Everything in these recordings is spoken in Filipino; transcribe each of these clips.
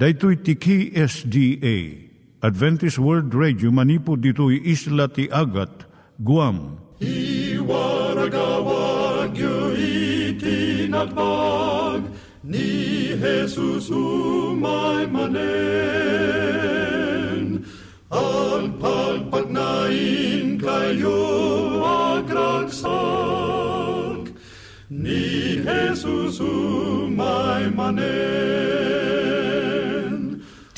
Daitui tiki SDA Adventist World Radio manipud ditui isla ti Agat Guam. I waragawag yu ni Jesus umay manen. Ang pagpagnain kayo agkansak ni Jesus umay manen.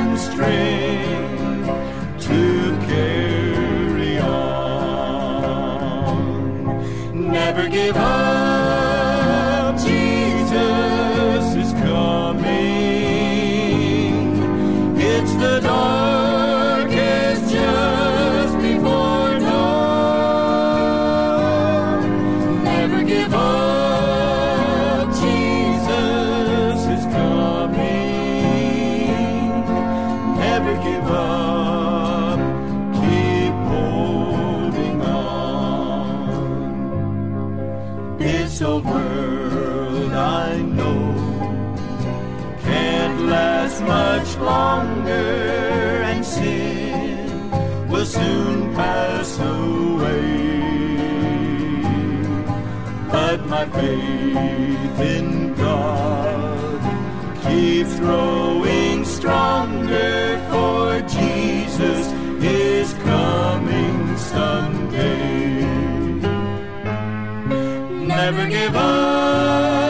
And strength My faith in God keeps growing stronger, for Jesus is coming someday. Never give up,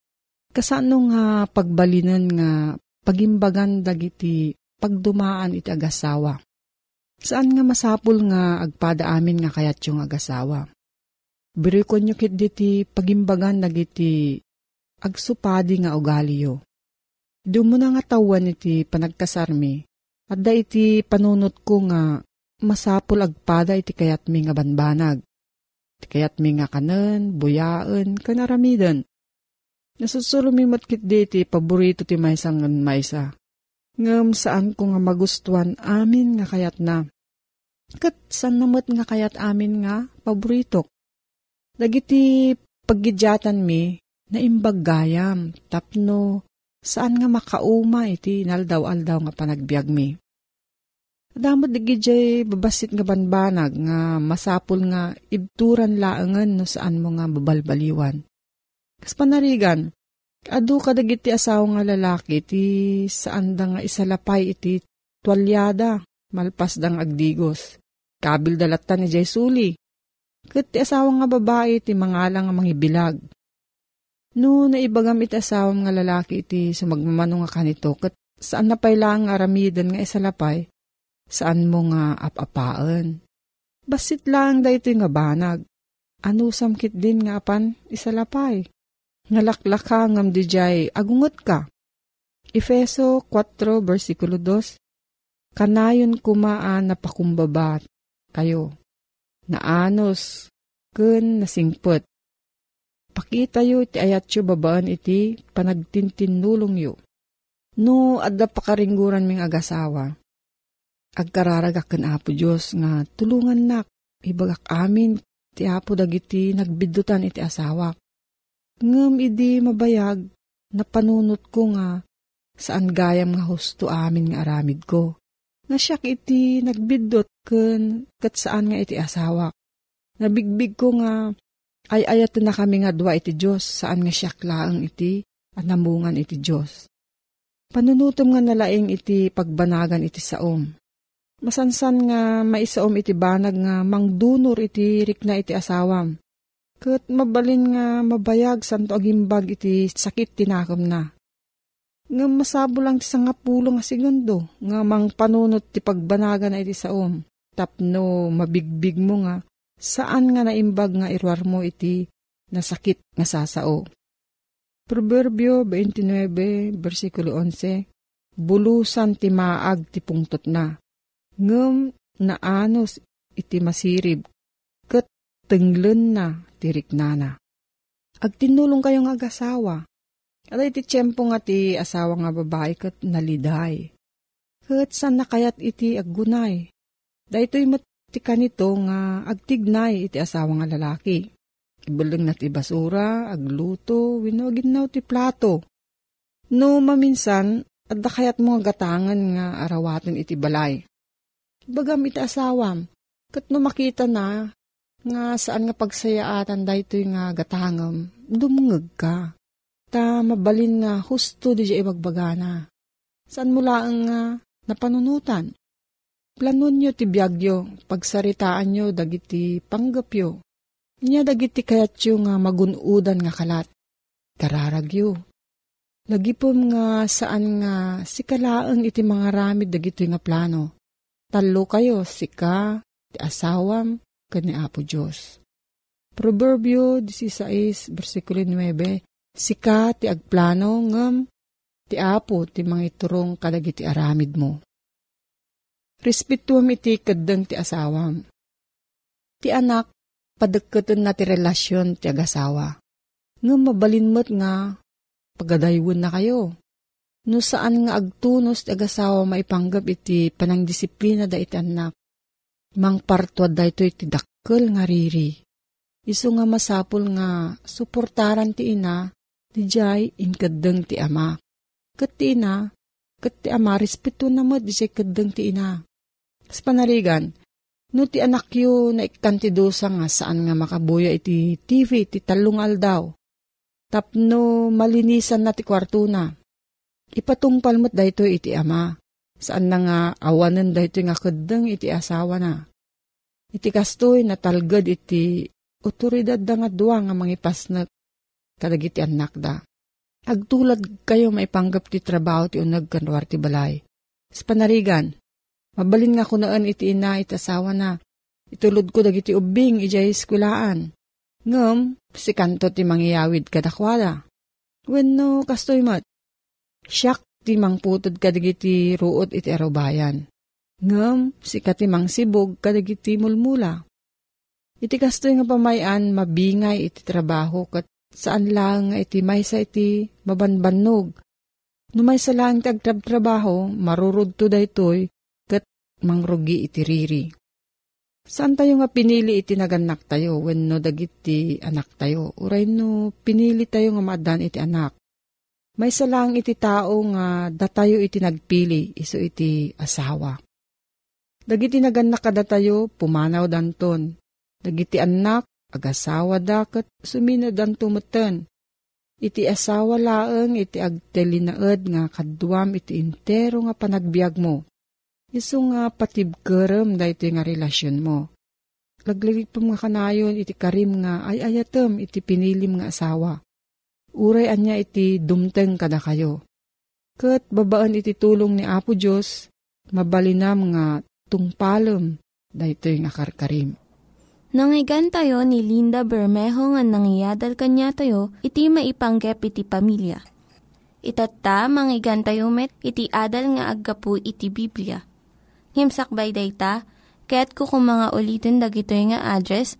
Kasano nga pagbalinan nga pagimbagan dagiti pagdumaan iti agasawa. Saan nga masapul nga agpada amin nga kayat yung agasawa. Birikon nyo kit diti pagimbagan dagiti agsupadi nga ugali Doon mo na nga tawan iti panagkasarmi, at da iti panunot ko nga masapul agpada iti kayat mi nga banbanag. Iti kayat mi nga kanen, buyaan, kanaramidan. Nasusulumimot kit iti paborito ti maysa ngan maysa. Ngam saan ko nga magustuhan amin nga kayat na. Kat san namot nga kayat amin nga paborito. Dagiti paggidyatan mi, na imbag gayam, tapno, saan nga makauma iti naldaw-aldaw nga panagbiag mi. Adamot digi jay babasit nga banbanag nga masapul nga ibturan laangan no saan mo nga babalbaliwan. Kas panarigan, adu ka dagiti asawa nga lalaki ti saan da nga isalapay iti tuwalyada malpas dang agdigos. Kabil dalatan ni Jay Suli. Kat ti asawa nga babae ti mangalang nga mangibilag. No, naibagam iti asawam nga lalaki iti sumagmamano nga kanito, kat saan na pailang aramidan nga isalapay, saan mo nga apapaan. Basit lang da ito nga banag. Ano samkit din nga apan isalapay. Ngalaklaka ngam di jay agungot ka. Efeso 4 versikulo 2 Kanayon kumaan na pakumbabat kayo. Naanos kun nasingput Pakita yu iti ayat yu babaan iti panagtintinulong yu. No, adda pakaringguran ming agasawa. Agkararagak kan apo Diyos nga tulungan nak, ibagak amin ti apo dagiti nagbidutan iti asawak. Ngem idi mabayag, napanunot ko nga saan gayam nga husto amin nga aramid ko. Nga siyak iti nagbidot ken kat saan nga iti asawak. Nabigbig ko nga ay ayat na kami nga dua iti Diyos saan nga siya klaang iti at namungan iti Diyos. Panunutom nga nalaing iti pagbanagan iti saom. Masansan nga maisaom iti banag nga mangdunor iti rikna iti asawam. Kat mabalin nga mabayag santo agimbag iti sakit tinakam na. Nga masabo lang ti sangapulo nga segundo nga mang panunot ti pagbanagan na iti saom. Tapno mabigbig mo nga saan nga naimbag nga irwar mo iti nasakit nga sasao. Proverbio 29, versikulo 11, Bulusan ti maag ti pungtot na, ngem naanos iti masirib, tenglen na tirik nana. Agtinulong kayong agasawa, at iti tiyempo nga ti asawa nga babae ket naliday. Ket san nakayat iti aggunay. Dahito'y mat ti kanito nga agtignay iti asawa nga lalaki. Ibalang na ti basura, agluto, wino ginaw ti plato. No maminsan, adda kayat mga gatangan nga arawatin iti balay. Bagam iti asawam, kat no makita na, nga saan nga pagsayaatan daytoy nga gatangam, dumungag ka. Ta mabalin nga husto di ibagbagana. Saan mula ang nga napanunutan? Planon nyo ti biyagyo, pagsaritaan nyo dagiti panggapyo. Nya dagiti kayatyo nga magunudan nga kalat. Kararagyo. Lagipom nga saan nga sikalaang iti mga ramid dagiti nga plano. Talo kayo, sika, ti asawam, kani Apo Diyos. Proverbio 16, versikulo 9, Sika ti agplano ngem ti Apo ti mga iturong kadagiti aramid mo. Respetuam iti kadang ti asawam. Ti anak, padagkatan na ti relasyon ti agasawa. Nga mabalinmat nga, pagadaywon na kayo. No saan nga agtunos ti agasawa maipanggap iti panangdisiplina da iti anak. Mang partuad da ito iti dakkel nga riri. Iso nga masapul nga suportaran ti ina, ti jay inkadeng ti ama. Kat ti ina, kat ti ama, respeto na mo di jay kadeng ti ina. Sa panarigan, no ti anak yu na ikantidosa nga saan nga makabuya iti TV, ti talungal daw. Tapno malinisan na ti kwarto na. Ipatungpal mo't dayto iti ama. Saan na nga awanan dahito nga kadang iti asawa na. Iti kastoy na talgad iti otoridad da nga duwa nga mangipas na kadagiti anak da. Agtulad kayo maipanggap ti trabaho ti unag kanwar ti balay. Sa panarigan, mabalin nga kunaan iti ina iti asawa na. Itulod ko dagiti ubing ijay eskulaan. Ngam, si kanto ti mangyayawid kadakwala. Wenno kastoy mat. Siyak ti mangputod kadagiti ruot iti arubayan. Ngam, si katimang sibog kadagiti mulmula. Iti kastoy nga pamayan mabingay iti trabaho kat saan lang iti maysa iti mabanbanog. No maysa lang ti agtrab-trabaho, marurod to daytoy kat mangrugi iti riri. Saan tayo nga pinili iti naganak tayo when no dagiti anak tayo? Uray no pinili tayo nga madan iti anak. May lang iti tao nga datayo iti nagpili iso iti asawa. Dagiti naganak kada tayo, pumanaw danton. Dagiti anak, agasawa dakat, sumina danto meten. Iti asawa laeng iti agtelinaed nga kadduam iti intero nga panagbiag mo. Iso nga patibkerem da iti nga relasyon mo. Laglagig pa mga kanayon iti karim nga ay ayatem iti pinilim nga asawa. Uray anya iti dumteng kada kayo. Kat babaan iti tulong ni Apo Diyos, mabalinam nga tungpalem daytoy nga karkarim. Nangyigan tayo ni Linda Bermejo nga nangyadal kanya tayo, iti maipanggep iti pamilya. Itatta, manggigan tayo met, iti adal nga aggapu iti Biblia. Ngimsakbay dayta, kaya't kukum mga ulitin dagito nga address,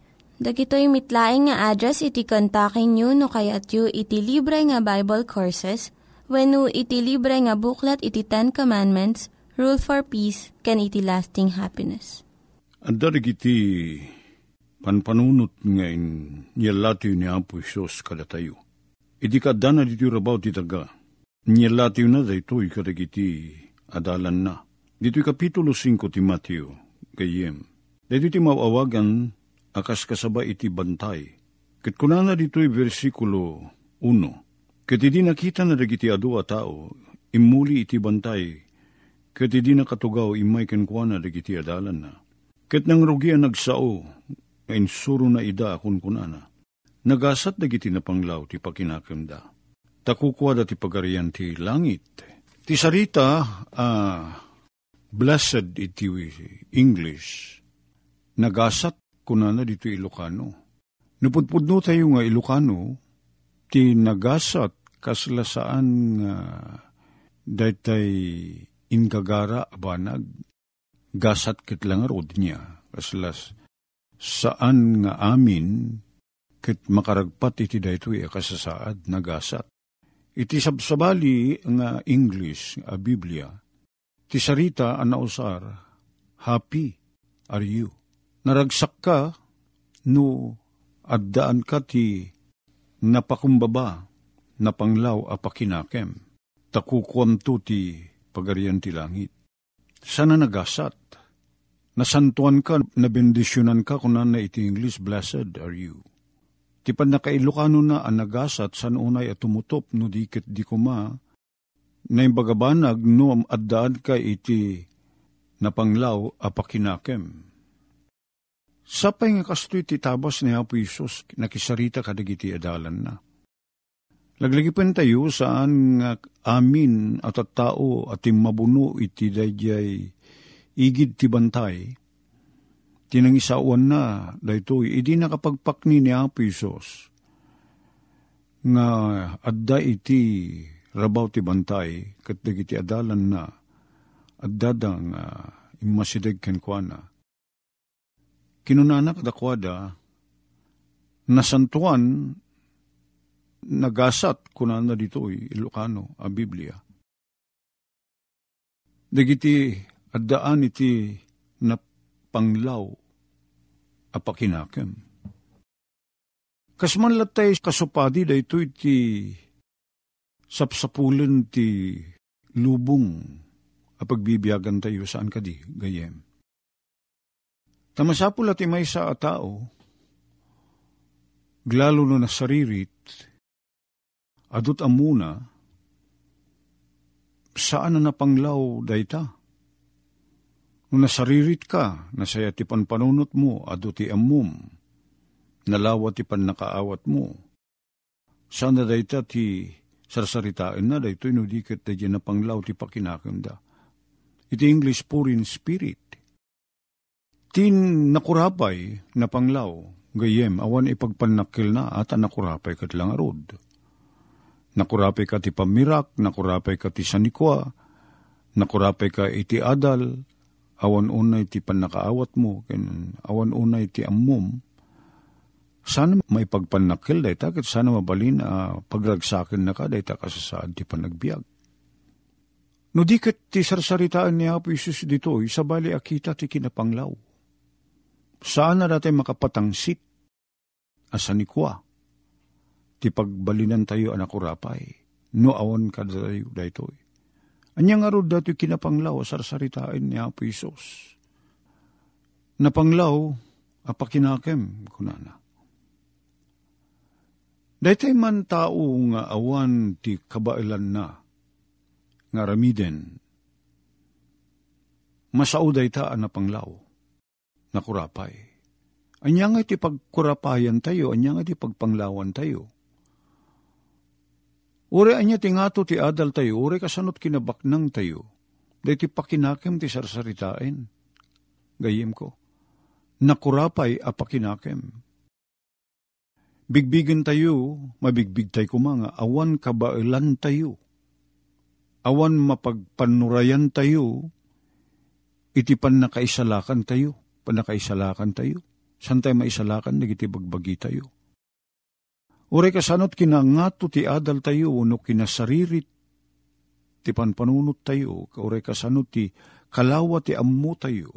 Dagitoy mitlaing nga address iti kontakin nyo no kayat yu iti libre nga Bible Courses when iti libre nga buklat iti Ten Commandments Rule for Peace, can iti lasting happiness. Anda iti panpanunot ngayon niyalatiw ni Apo Isos kada tayo. Idi ka dana dito rabaw ti taga. Niyalatiw na daytoy kadagiti adalan na. Dito kapitulo 5 ti Mateo, kayem. Dito ti mawawagan akas kasaba iti bantay. Kat kunana dito'y versikulo 1. Kat di nakita na dagiti adu a tao, imuli iti bantay ket di nakatugaw imay kenkwana dagiti adalan na. Ket nang rugian nagsao, ngayon suro na ida akun kunana. Nagasat dagiti na panglaw ti pakinakemda. Takukwa da ti pagarian ti langit. Ti sarita, uh, blessed iti English, nagasat kunana dito Ilocano. Napudpudno tayo nga Ilocano, ti nagasat kaslasaan nga daytay ingagara abanag, gasat kit lang rod niya, kaslas saan nga amin, kit makaragpat iti daytoy kasasaad na gasat. Iti sabsabali nga English, a Biblia, ti sarita ang nausar, happy are you. Naragsak ka, no addaan ka ti napakumbaba, napanglaw a pakinakem. Takukwam to ti pagarian ti langit. Sana nagasat. Nasantuan ka, nabendisyonan ka kung na iti English, blessed are you. Ti pan nakailokano na ang nagasat san unay at tumutop no dikit di kuma, na yung bagabanag no addaan ka iti napanglaw apakinakem. Sapay nga kastoy ti tabas ni Apo Isos, nakisarita kadagiti adalan na Laglagi pa tayo saan nga amin at at tao at mabuno iti dayjay igid ti bantay. Tinangisawan na daytoy idi nakapagpakni ni Apo Isos nga adda iti rabaw ti bantay kat dagiti adalan na adda da nga imasideg kenkwana. Kinunanak dakwada nasantuan nagasat kuna na dito Ilocano a Biblia. Dagiti addaan iti na panglaw apakinakem. Kasman latay kasupadi da ito iti sapsapulen ti lubong a pagbibiyagan tayo saan kadi gayem. Tamasapul at imay sa tao, glalo no na saririt, adut amuna, saan na napanglaw dayta? No nasaririt ka, nasaya ti panpanunot mo, adut ti amum, nalawa ti pan nakaawat mo. Sana dayta ti sarsaritain na dayto inudikit da na panglaw ti pakinakam da. Iti English purin spirit Tin nakurapay na panglaw, gayem awan ipagpanakil na ata nakurapay kat lang arod. Nakurapay ka ti pamirak, nakurapay ka ti sanikwa, nakurapay ka iti adal, awan unay ti panakaawat mo, ken awan unay ti ammom, sana may pagpanakil dayta, kat sana mabalin uh, pagragsakin na ka dayta kasasaad ti panagbiag. No di kat ti sarsaritaan ni Apo Isus dito, isabali akita ti kinapanglaw Saan na dati makapatangsit asanikwa ti pagbalinan tayo anak urapay no awan ka tayo daytoy. Anyang arod dati kinapanglaw sarsaritain ni Apo Isos. Napanglaw apakinakem kunana. Daytay man tao nga awan ti kabailan na nga ramiden masauday ta na panglaw nakurapay. Anya nga iti pagkurapayan tayo, anya nga iti pagpanglawan tayo. Uri anya ti ngato ti adal tayo, uri kasanot kinabaknang tayo. Dahil ti pakinakem ti sarsaritain. Gayim ko. Nakurapay a pakinakem. Bigbigan tayo, mabigbig tayo kumanga, awan kabailan tayo. Awan mapagpanurayan tayo, iti pan nakaisalakan tayo panakaisalakan tayo. San tayo maisalakan, nagiti bagbagi tayo. Ure kasanot kinangato ti adal tayo, no kinasaririt, ti panpanunot tayo, ure kasanot ti kalawa ti ammo tayo.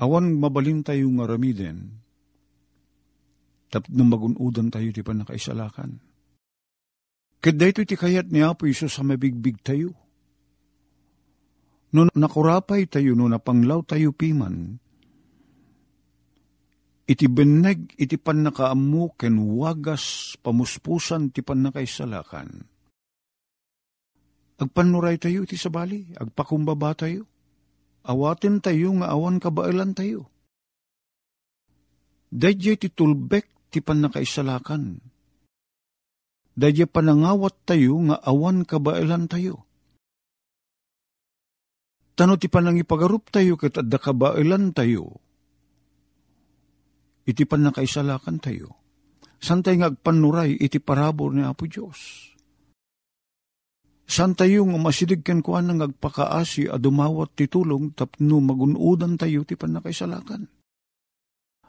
Awan mabalin tayo nga ramiden, tapno magunudan tayo ti panakaisalakan. Kada ito ti kayat ni Apo Isos sa mabigbig tayo No nakurapay tayo, no napanglaw tayo piman, iti beneg iti pan nakaamu ken wagas pamuspusan ti pan nakaisalakan. Agpanuray tayo iti sabali, agpakumbaba tayo. Awatin tayo nga awan kabailan tayo. Dadya ti tulbek ti pan nakaisalakan. Dadya panangawat tayo nga awan kabailan tayo Tano ti panang ipagarup tayo ket adda kabailan tayo. Iti pan nakaisalakan tayo. Santay nga agpanuray iti parabor ni Apo Diyos. San tayo nga masidig kuan nga agpakaasi a dumawat ti tulong tapno magunudan tayo ti pan nakaisalakan.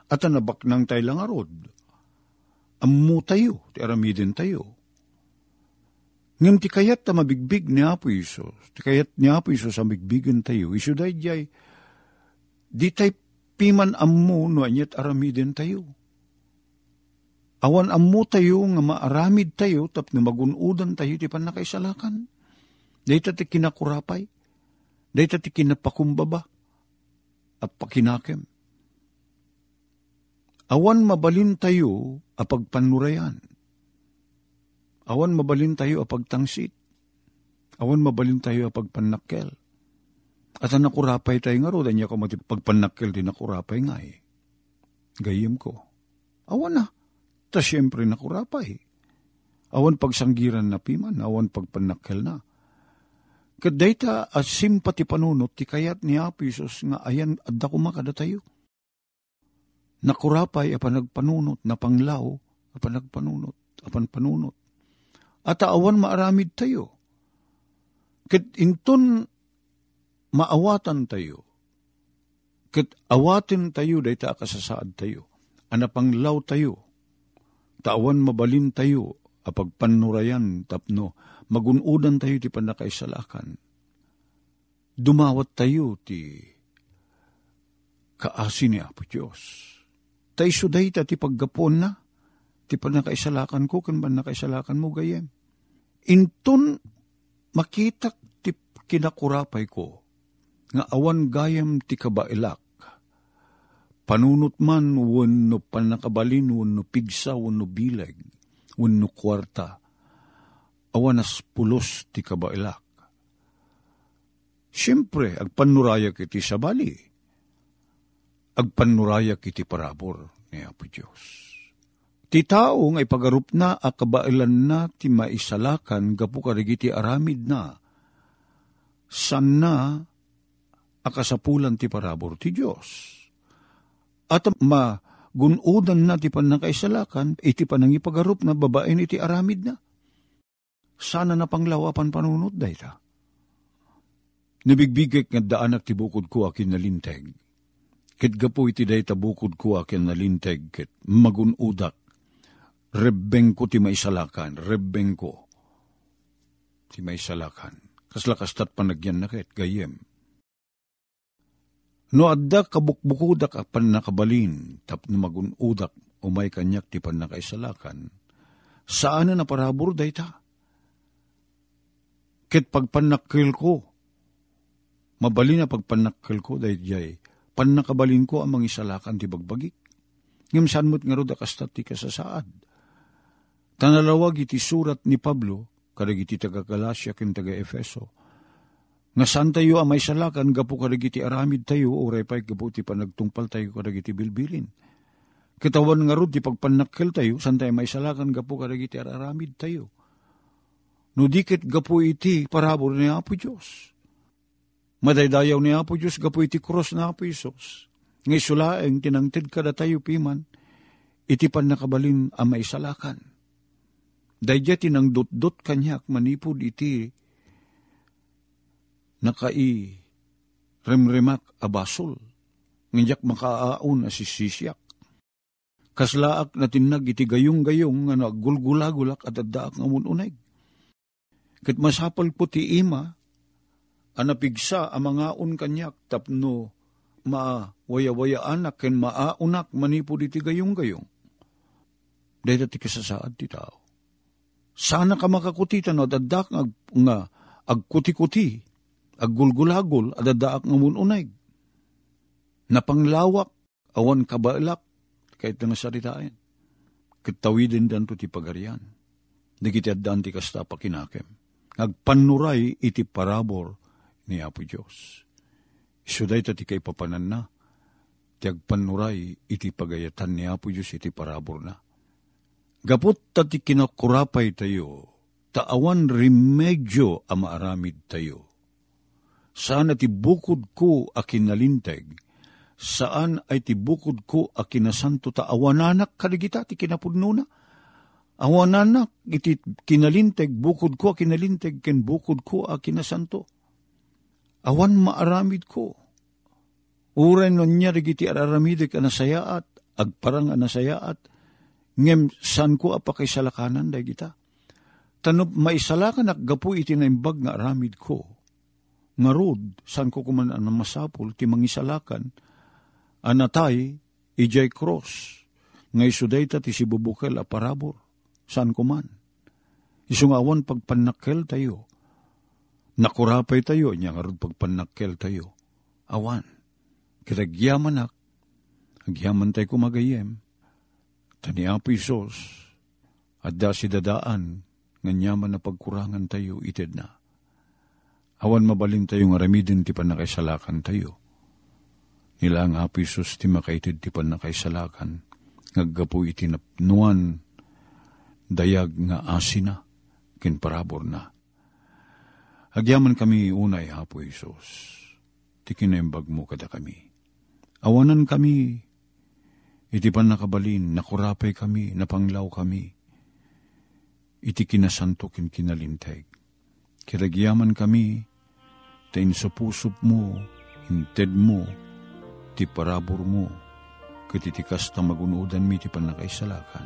At anabak nang tayo lang arod. Ammo tayo, ti aramidin tayo Ngem ti kayat ta mabigbig ni Apo Isos, ti kayat ni Apo Isos ang bigbigan tayo, iso day jay, di tay piman ammo no anyat aramiden tayo. Awan ammo tayo nga maaramid tayo tap na magunudan tayo ti panakaisalakan. Dahita ti kinakurapay, dahita ti kinapakumbaba, at pakinakem. Awan mabalin tayo a pagpanurayan Awan mabalin tayo a pagtangsit. Awan mabalin tayo a pagpanakkel. At ang nakurapay tayo nga ro, niya ko mati pagpanakkel din nakurapay nga eh. Gayim ko. Awan na. Ta siyempre nakurapay. Awan pagsanggiran na piman, awan pagpanakkel na. Kadayta at simpati panunot, ti kayat ni Apo nga ayan adda kumakada tayo. Nakurapay apan nagpanunot, napanglaw, apan nagpanunot, apan panunot at awan maaramid tayo. Kat inton maawatan tayo, kat awatin tayo day ta kasasaad tayo, anapang law tayo, tawan mabalin tayo, apag panurayan tapno, magunudan tayo ti panakaisalakan. Dumawat tayo ti kaasi ni Apo Diyos. Ta isuday ta ti paggapon na, ti pa nakaisalakan ko, kan ba mo gayem. Inton makita ti kinakurapay ko, nga awan gayam ti kabailak, panunot man wano panakabalin, wano pigsa, wano bileg, wano kwarta, awanas pulos ti kabailak. Siyempre, agpanurayak iti sabali. Agpanurayak iti parabor ni Apo Diyos. Ti tao nga ipagarup na akabailan na ti maisalakan gapu karigiti aramid na san na akasapulan ti parabor ti Diyos. At magunudan na ti panakaisalakan iti panangipagarup na babaen iti aramid na. Sana na panglawapan panunod dayta. Nabigbigek nga daanak ti bukod ko akin nalinteg. Ket gapo iti dayta bukod ko akin nalinteg ket magunudak. Rebeng ko ti maisalakan, rebeng ko ti maisalakan. Kaslakastat panagyan na ket, gayem. No adda kabukbukudak a pan nakabalin, tap na magunudak, umay kanyak ti pan nakaisalakan, saan na parabor dayta? Ket pagpanakil ko, mabali na pagpanakil ko dayjay, pan nakabalin ko ang mga isalakan ti bagbagik. Ngam saan mo't nga ro kastat ti kasasaad. Tanalawag iti surat ni Pablo, kadag iti taga Galasya ken taga Efeso, nga saan tayo amay salakan, gapo kadag iti aramid tayo, o repay gapo ti panagtungpal tayo kadag iti bilbilin. Kitawan nga ro ti pagpanakil tayo, saan tayo may salakan, gapo kadag iti aramid tayo. No dikit gapo iti parabor ni Apo Diyos. Madaydayaw ni Apo Diyos, gapo iti cross na Apo Isos. Ngay sulaeng tinangtid kada tayo piman, iti pan nakabalin ang maisalakan. Dayja tinang dot-dot kanyak manipod iti nakai remremak abasol. Ngajak makaaon asisisyak. Kaslaak na tinag iti gayong-gayong nga naggulgulagulak at addaak nga ununay. Kat masapal po ti ima, anapigsa ang mga un kanyak tapno ma-waya-waya anak ken maaunak manipod iti gayong-gayong. Dahil ti kasasaad ti tao. Sana ka makakutitan no, dadak nga, nga agkuti-kuti, aggulgulagol, adadaak nga mununay. Napanglawak, awan kabalak, kahit nga saritain. Kitawidin dan to ti pagarian. Nagitiadan ti kasta pakinakem. Agpanuray iti parabor ni Apo Diyos. Isuday ta ti kay papanan na. Ti agpanuray iti pagayatan ni Apo Diyos iti parabor na. Gapot ta ti kinakurapay tayo, taawan remedyo a maaramid tayo. Saan ti bukod ko a kinalinteg, saan ay ti bukod ko a kinasanto ta awananak kaligita ti kinapudno na. Awananak iti kinalinteg, bukod ko a kinalinteg, ken bukod ko a kinasanto. Awan maaramid ko. Uray no niya iti araramidik a nasayaat, agparang a nasayaat, ngem san ko apa day kita. Tanop maisalakan ak gapu iti naimbag nga aramid ko. Nga rod, san ko kuman ang masapul, ti mangisalakan, anatay, ijay cross, nga isuday ta ti sibubukel a parabor, san ko man. Isungawan pagpanakkel tayo, nakurapay tayo, niya nga rod pagpanakkel tayo, awan, kitagyaman ak, agyaman tayo kumagayem, Tani Apo Isos, at da si dadaan, nga nyaman na pagkurangan tayo, ited na. Awan mabalin tayo nga ramidin ti panakaisalakan tayo. Nila ang Apo Isos ti makaitid ti panakaisalakan, ngaggapo iti napnuan, dayag nga asina, kin parabor na. Agyaman kami unay, Apo Isos, ti kinaimbag mo kada kami. Awanan kami, Iti pan nakabalin, nakurapay kami, napanglaw kami. Iti kinasanto kin kinalinteg. Kiragyaman kami, tain sa pusop mo, hinted mo, ti parabor mo, katitikas na magunodan mi ti panakaisalakan.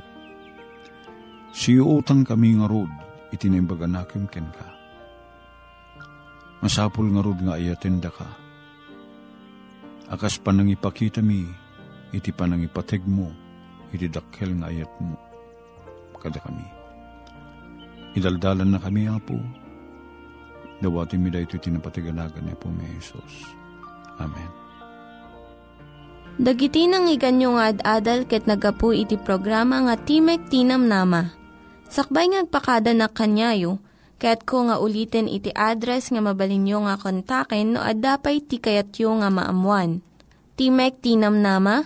Siyo utang kami nga rod, iti naimbaganakim ken ka. Masapul nga rod nga ayatinda ka. Akas panangipakita mi, iti panangipateg mo, iti dakkel nga ayat mo. Kada kami. Idaldalan na kami, Apo. Dawati mi da ito tinapatigandagan ni po may Jesus. Amen. Dagiti nang iganyo nga ad-adal ket nagapu iti programa nga Timek Tinam Nama. Sakbay ngagpakada na kanyayo, ket ko nga ulitin iti address nga mabalinyo nga kontaken no ad-dapay tikayatyo nga maamuan. Timek Tinam Nama,